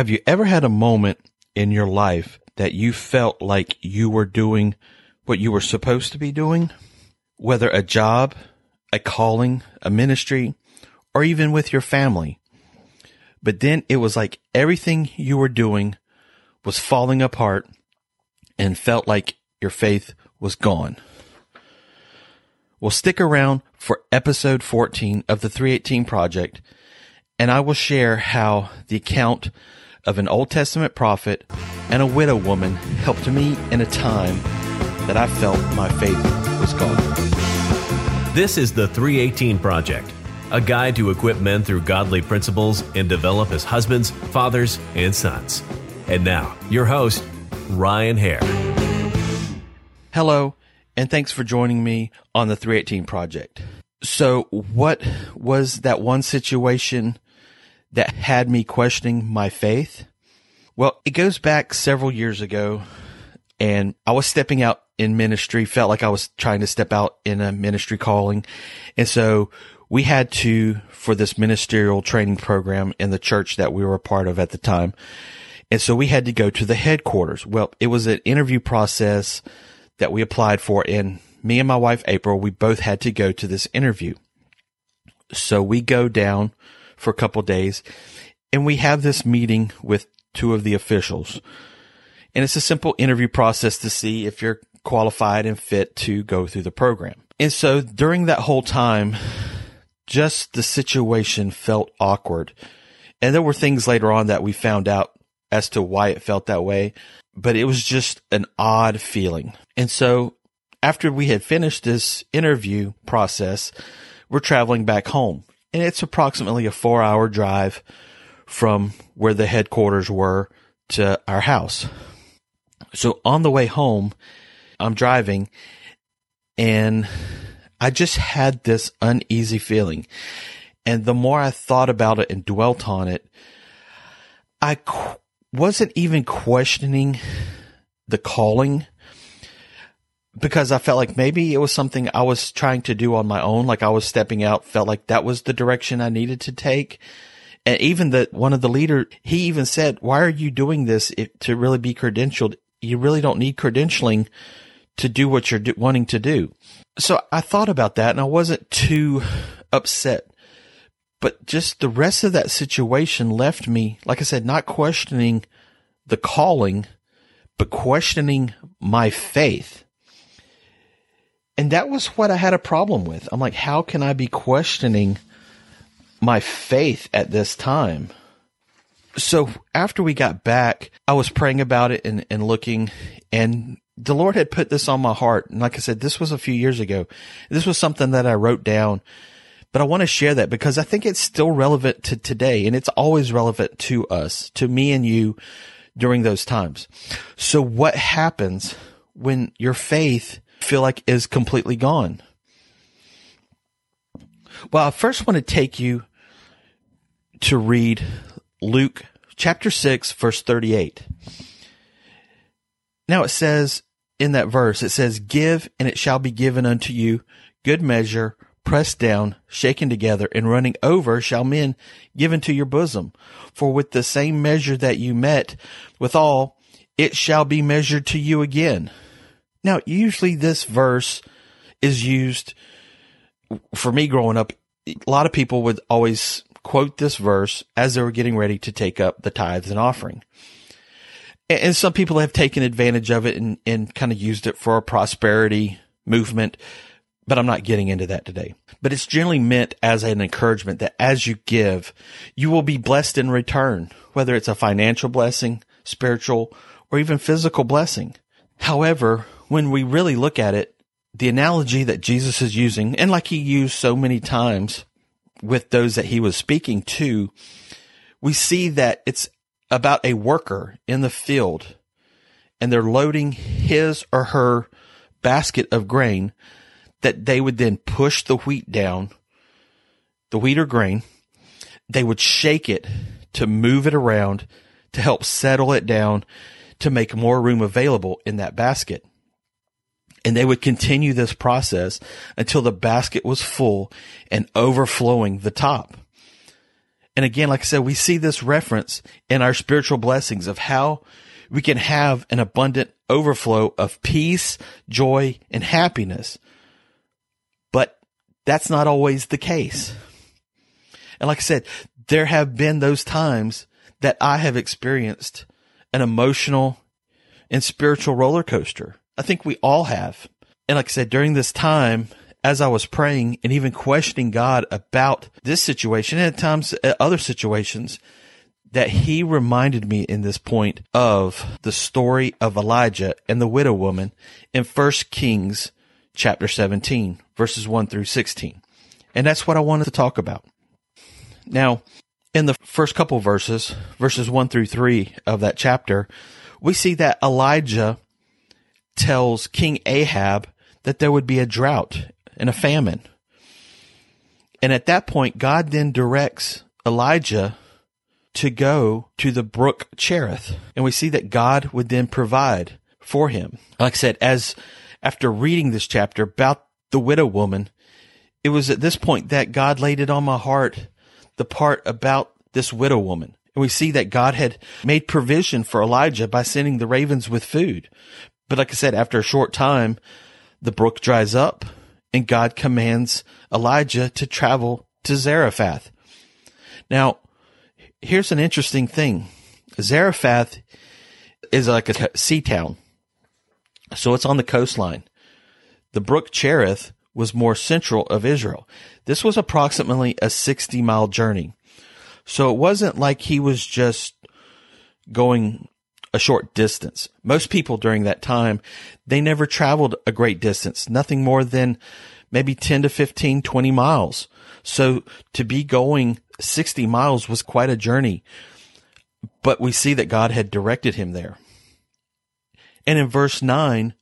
Have you ever had a moment in your life that you felt like you were doing what you were supposed to be doing? Whether a job, a calling, a ministry, or even with your family. But then it was like everything you were doing was falling apart and felt like your faith was gone. Well, stick around for episode 14 of the 318 Project, and I will share how the account of an Old Testament prophet and a widow woman helped me in a time that I felt my faith was gone. This is the 318 Project, a guide to equip men through godly principles and develop as husbands, fathers, and sons. And now, your host, Ryan Hare. Hello, and thanks for joining me on the 318 Project. So, what was that one situation that had me questioning my faith? Well, it goes back several years ago and I was stepping out in ministry, felt like I was trying to step out in a ministry calling. And so we had to, for this ministerial training program in the church that we were a part of at the time. And so we had to go to the headquarters. Well, it was an interview process that we applied for and me and my wife, April, we both had to go to this interview. So we go down for a couple days and we have this meeting with two of the officials. And it's a simple interview process to see if you're qualified and fit to go through the program. And so during that whole time, just the situation felt awkward. And there were things later on that we found out as to why it felt that way, but it was just an odd feeling. And so after we had finished this interview process, we're traveling back home and it's approximately a four hour drive from where the headquarters were to our house. So on the way home, I'm driving and I just had this uneasy feeling. And the more I thought about it and dwelt on it, I qu- wasn't even questioning the calling because I felt like maybe it was something I was trying to do on my own. Like I was stepping out, felt like that was the direction I needed to take. And even that one of the leader, he even said, why are you doing this if, to really be credentialed? You really don't need credentialing to do what you're do, wanting to do. So I thought about that and I wasn't too upset, but just the rest of that situation left me, like I said, not questioning the calling, but questioning my faith and that was what I had a problem with. I'm like, how can I be questioning my faith at this time? So after we got back, I was praying about it and, and looking and the Lord had put this on my heart. And like I said, this was a few years ago. This was something that I wrote down, but I want to share that because I think it's still relevant to today and it's always relevant to us, to me and you during those times. So what happens when your faith feel like is completely gone? Well, I first want to take you to read Luke chapter 6, verse 38. Now it says in that verse, it says, Give and it shall be given unto you, good measure, pressed down, shaken together, and running over shall men give into your bosom. For with the same measure that you met withal, it shall be measured to you again. Now, usually this verse is used for me growing up. A lot of people would always quote this verse as they were getting ready to take up the tithes and offering. And some people have taken advantage of it and, and kind of used it for a prosperity movement, but I'm not getting into that today. But it's generally meant as an encouragement that as you give, you will be blessed in return, whether it's a financial blessing, spiritual, or even physical blessing. However, when we really look at it, the analogy that Jesus is using, and like he used so many times with those that he was speaking to, we see that it's about a worker in the field and they're loading his or her basket of grain that they would then push the wheat down, the wheat or grain. They would shake it to move it around to help settle it down to make more room available in that basket. And they would continue this process until the basket was full and overflowing the top. And again, like I said, we see this reference in our spiritual blessings of how we can have an abundant overflow of peace, joy, and happiness. But that's not always the case. And like I said, there have been those times that I have experienced an emotional and spiritual roller coaster. I think we all have. And like I said, during this time, as I was praying and even questioning God about this situation and at times uh, other situations, that he reminded me in this point of the story of Elijah and the widow woman in 1 Kings chapter 17, verses 1 through 16. And that's what I wanted to talk about. Now, in the first couple verses, verses 1 through 3 of that chapter, we see that Elijah tells King Ahab that there would be a drought and a famine. And at that point, God then directs Elijah to go to the brook Cherith. And we see that God would then provide for him. Like I said, as after reading this chapter about the widow woman, it was at this point that God laid it on my heart, the part about this widow woman. And we see that God had made provision for Elijah by sending the ravens with food. But like I said, after a short time, the brook dries up and God commands Elijah to travel to Zarephath. Now, here's an interesting thing. Zarephath is like a sea town. So it's on the coastline. The brook Cherith was more central of Israel. This was approximately a 60 mile journey. So it wasn't like he was just going a short distance. Most people during that time, they never traveled a great distance, nothing more than maybe 10 to 15, 20 miles. So to be going 60 miles was quite a journey, but we see that God had directed him there. And in verse 9,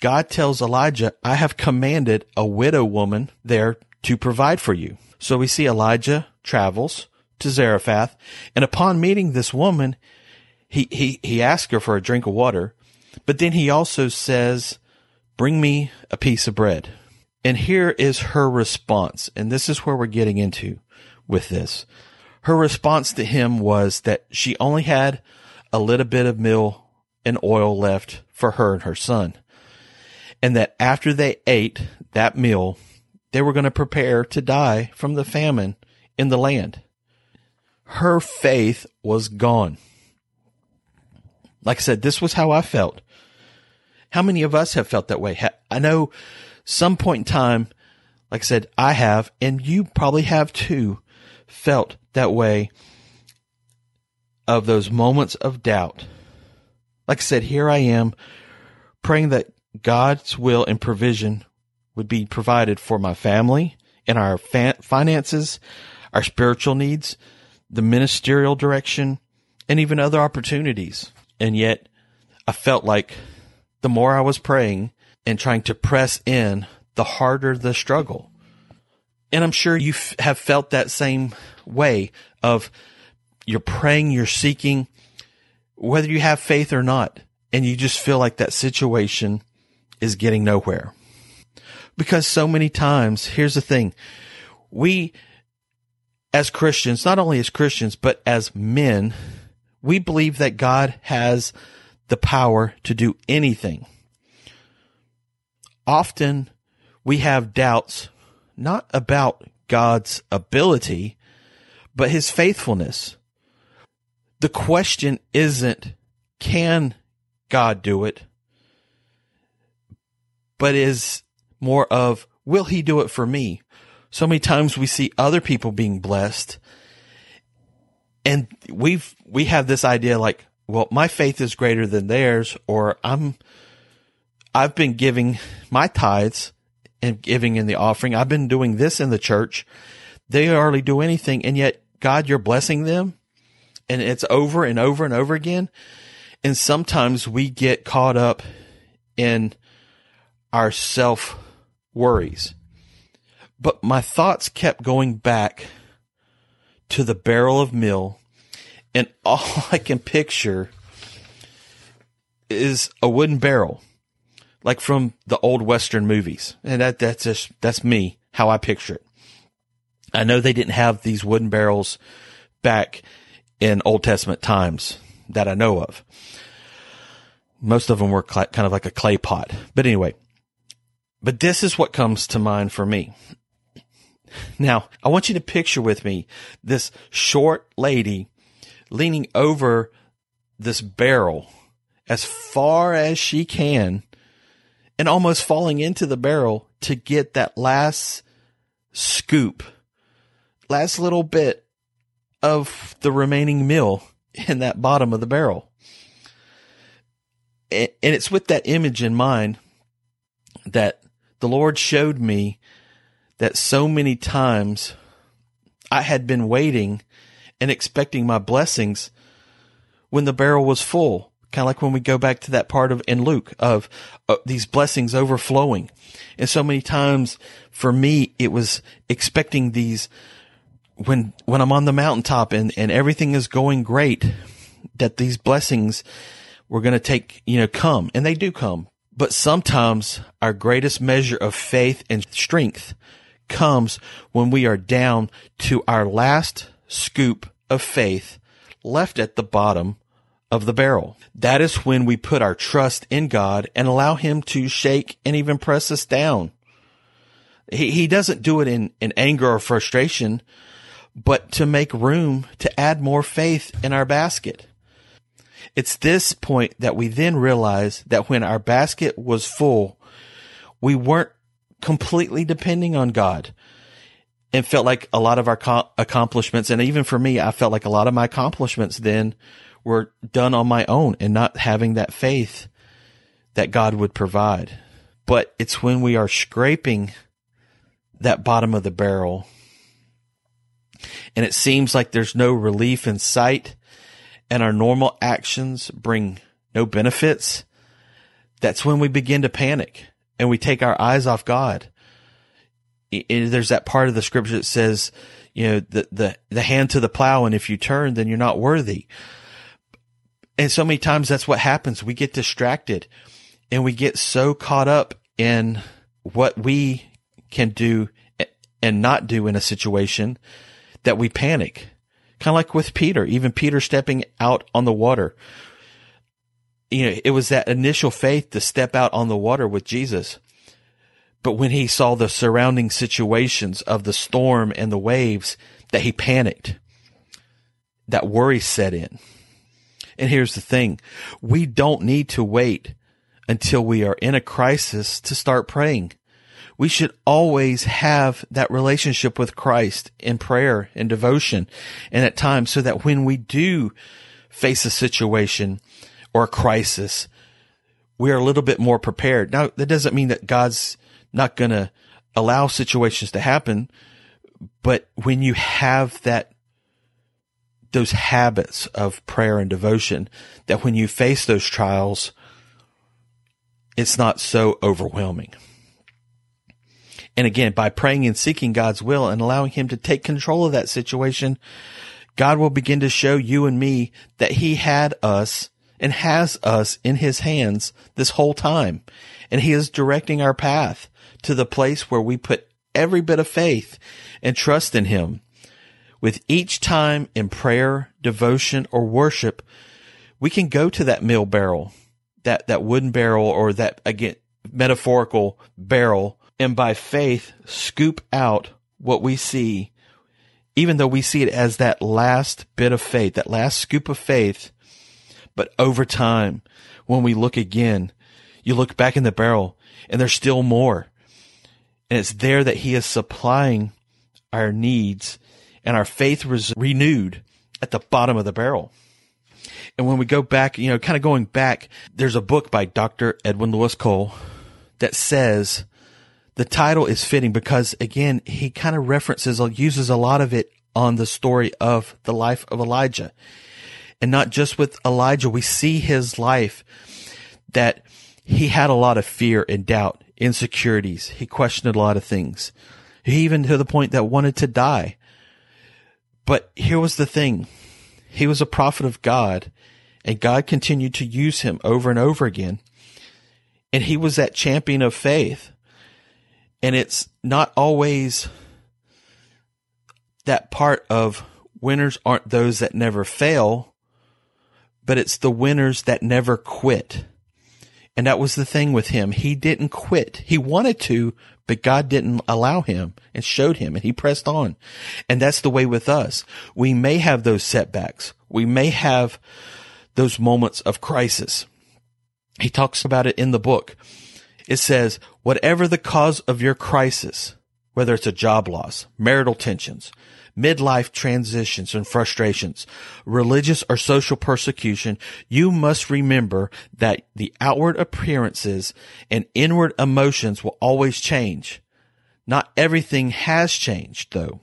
God tells Elijah, I have commanded a widow woman there to provide for you. So we see Elijah travels to Zarephath, and upon meeting this woman, he, he, he asks her for a drink of water, but then he also says, bring me a piece of bread. And here is her response. And this is where we're getting into with this. Her response to him was that she only had a little bit of meal and oil left for her and her son. And that after they ate that meal, they were going to prepare to die from the famine in the land. Her faith was gone. Like I said, this was how I felt. How many of us have felt that way? I know some point in time, like I said, I have, and you probably have too, felt that way of those moments of doubt. Like I said, here I am praying that God's will and provision would be provided for my family and our finances, our spiritual needs, the ministerial direction, and even other opportunities. And yet I felt like the more I was praying and trying to press in, the harder the struggle. And I'm sure you f- have felt that same way of you're praying, you're seeking, whether you have faith or not, and you just feel like that situation is getting nowhere. Because so many times, here's the thing. We, as Christians, not only as Christians, but as men, we believe that God has the power to do anything. Often we have doubts not about God's ability, but his faithfulness. The question isn't, can God do it? But is more of, will he do it for me? So many times we see other people being blessed and we've, we have this idea like, well, my faith is greater than theirs, or I'm, I've been giving my tithes and giving in the offering. I've been doing this in the church. They hardly do anything. And yet, God, you're blessing them. And it's over and over and over again. And sometimes we get caught up in our self worries. But my thoughts kept going back to the barrel of meal. And all I can picture is a wooden barrel like from the old Western movies. And that, that's just, that's me, how I picture it. I know they didn't have these wooden barrels back in Old Testament times that I know of. Most of them were cl- kind of like a clay pot. But anyway, but this is what comes to mind for me. Now, I want you to picture with me this short lady leaning over this barrel as far as she can and almost falling into the barrel to get that last scoop, last little bit of the remaining meal in that bottom of the barrel. And it's with that image in mind that the Lord showed me that so many times I had been waiting and expecting my blessings when the barrel was full. Kind of like when we go back to that part of in Luke of uh, these blessings overflowing. And so many times for me, it was expecting these when, when I'm on the mountaintop and, and everything is going great, that these blessings were going to take, you know, come and they do come. But sometimes our greatest measure of faith and strength comes when we are down to our last scoop of faith left at the bottom of the barrel. That is when we put our trust in God and allow him to shake and even press us down. He, he doesn't do it in, in anger or frustration, but to make room to add more faith in our basket. It's this point that we then realize that when our basket was full, we weren't completely depending on God and felt like a lot of our co- accomplishments. And even for me, I felt like a lot of my accomplishments then were done on my own and not having that faith that God would provide. But it's when we are scraping that bottom of the barrel and it seems like there's no relief in sight and our normal actions bring no benefits. That's when we begin to panic and we take our eyes off God. There's that part of the scripture that says, you know, the, the, the hand to the plow. And if you turn, then you're not worthy. And so many times that's what happens. We get distracted and we get so caught up in what we can do and not do in a situation that we panic. Kind of like with Peter, even Peter stepping out on the water. You know, it was that initial faith to step out on the water with Jesus. But when he saw the surrounding situations of the storm and the waves, that he panicked. That worry set in. And here's the thing. We don't need to wait until we are in a crisis to start praying. We should always have that relationship with Christ in prayer and devotion and at times so that when we do face a situation or a crisis, we are a little bit more prepared. Now, that doesn't mean that God's not going to allow situations to happen, but when you have that those habits of prayer and devotion that when you face those trials, it's not so overwhelming. And again, by praying and seeking God's will and allowing him to take control of that situation, God will begin to show you and me that he had us and has us in his hands this whole time. And he is directing our path to the place where we put every bit of faith and trust in him with each time in prayer, devotion, or worship, we can go to that mill barrel, that, that wooden barrel or that again, metaphorical barrel and by faith scoop out what we see, even though we see it as that last bit of faith, that last scoop of faith. But over time, when we look again, you look back in the barrel and there's still more. And it's there that he is supplying our needs and our faith was renewed at the bottom of the barrel. And when we go back, you know, kind of going back, there's a book by Dr. Edwin Louis Cole that says the title is fitting because again, he kind of references, or uses a lot of it on the story of the life of Elijah. And not just with Elijah, we see his life that he had a lot of fear and doubt, insecurities. He questioned a lot of things. He even to the point that wanted to die. But here was the thing. He was a prophet of God and God continued to use him over and over again. And he was that champion of faith. And it's not always that part of winners aren't those that never fail, but it's the winners that never quit. And that was the thing with him. He didn't quit. He wanted to, but God didn't allow him and showed him and he pressed on. And that's the way with us. We may have those setbacks. We may have those moments of crisis. He talks about it in the book. It says, whatever the cause of your crisis, whether it's a job loss, marital tensions, midlife transitions and frustrations, religious or social persecution, you must remember that the outward appearances and inward emotions will always change. Not everything has changed though.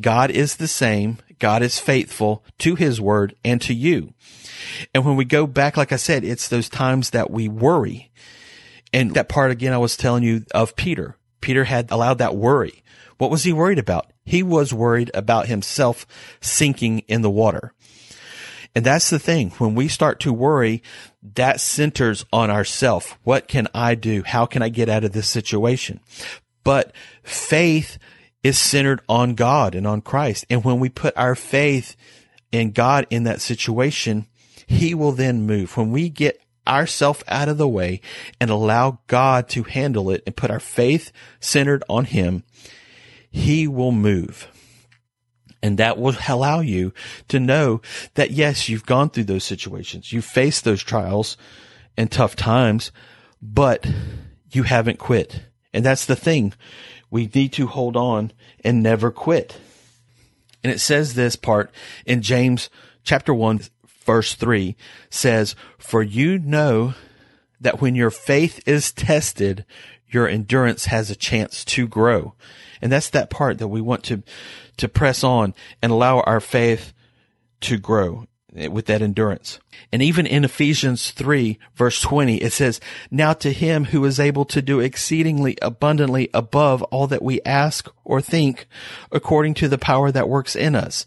God is the same. God is faithful to his word and to you. And when we go back, like I said, it's those times that we worry. And that part again, I was telling you of Peter. Peter had allowed that worry. What was he worried about? He was worried about himself sinking in the water. And that's the thing. When we start to worry, that centers on ourself. What can I do? How can I get out of this situation? But faith is centered on God and on Christ. And when we put our faith in God in that situation, he will then move. When we get ourself out of the way and allow God to handle it and put our faith centered on him, he will move. And that will allow you to know that yes, you've gone through those situations. You've faced those trials and tough times, but you haven't quit. And that's the thing. We need to hold on and never quit. And it says this part in James chapter one, verse three says, for you know that when your faith is tested, your endurance has a chance to grow. And that's that part that we want to, to press on and allow our faith to grow with that endurance. And even in Ephesians 3 verse 20, it says, Now to him who is able to do exceedingly abundantly above all that we ask or think according to the power that works in us.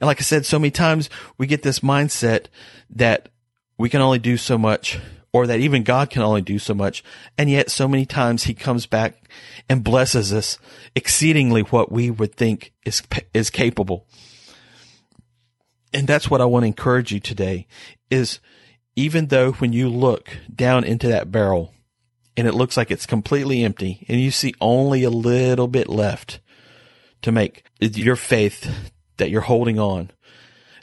And like I said, so many times we get this mindset that we can only do so much or that even God can only do so much. And yet so many times he comes back and blesses us exceedingly what we would think is, is capable. And that's what I want to encourage you today is even though when you look down into that barrel and it looks like it's completely empty and you see only a little bit left to make your faith that you're holding on.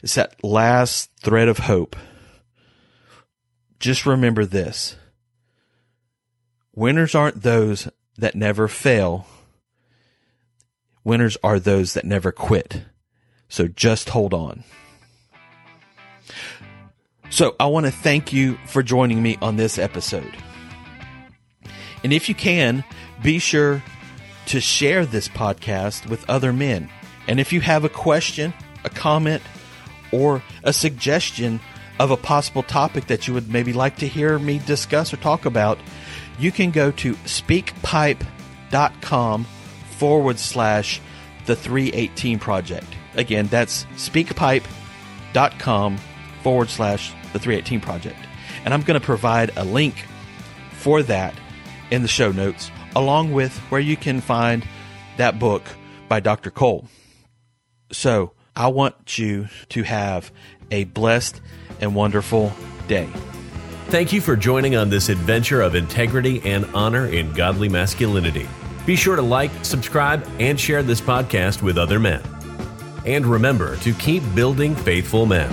It's that last thread of hope just remember this. Winners aren't those that never fail. Winners are those that never quit. So just hold on. So I want to thank you for joining me on this episode. And if you can, be sure to share this podcast with other men. And if you have a question, a comment, or a suggestion of a possible topic that you would maybe like to hear me discuss or talk about, you can go to speakpipe.com forward slash the 318 project. Again, that's speakpipe.com forward slash the 318 project. And I'm going to provide a link for that in the show notes, along with where you can find that book by Dr. Cole. So I want you to have a blessed and wonderful day. Thank you for joining on this adventure of integrity and honor in godly masculinity. Be sure to like, subscribe, and share this podcast with other men. And remember to keep building faithful men.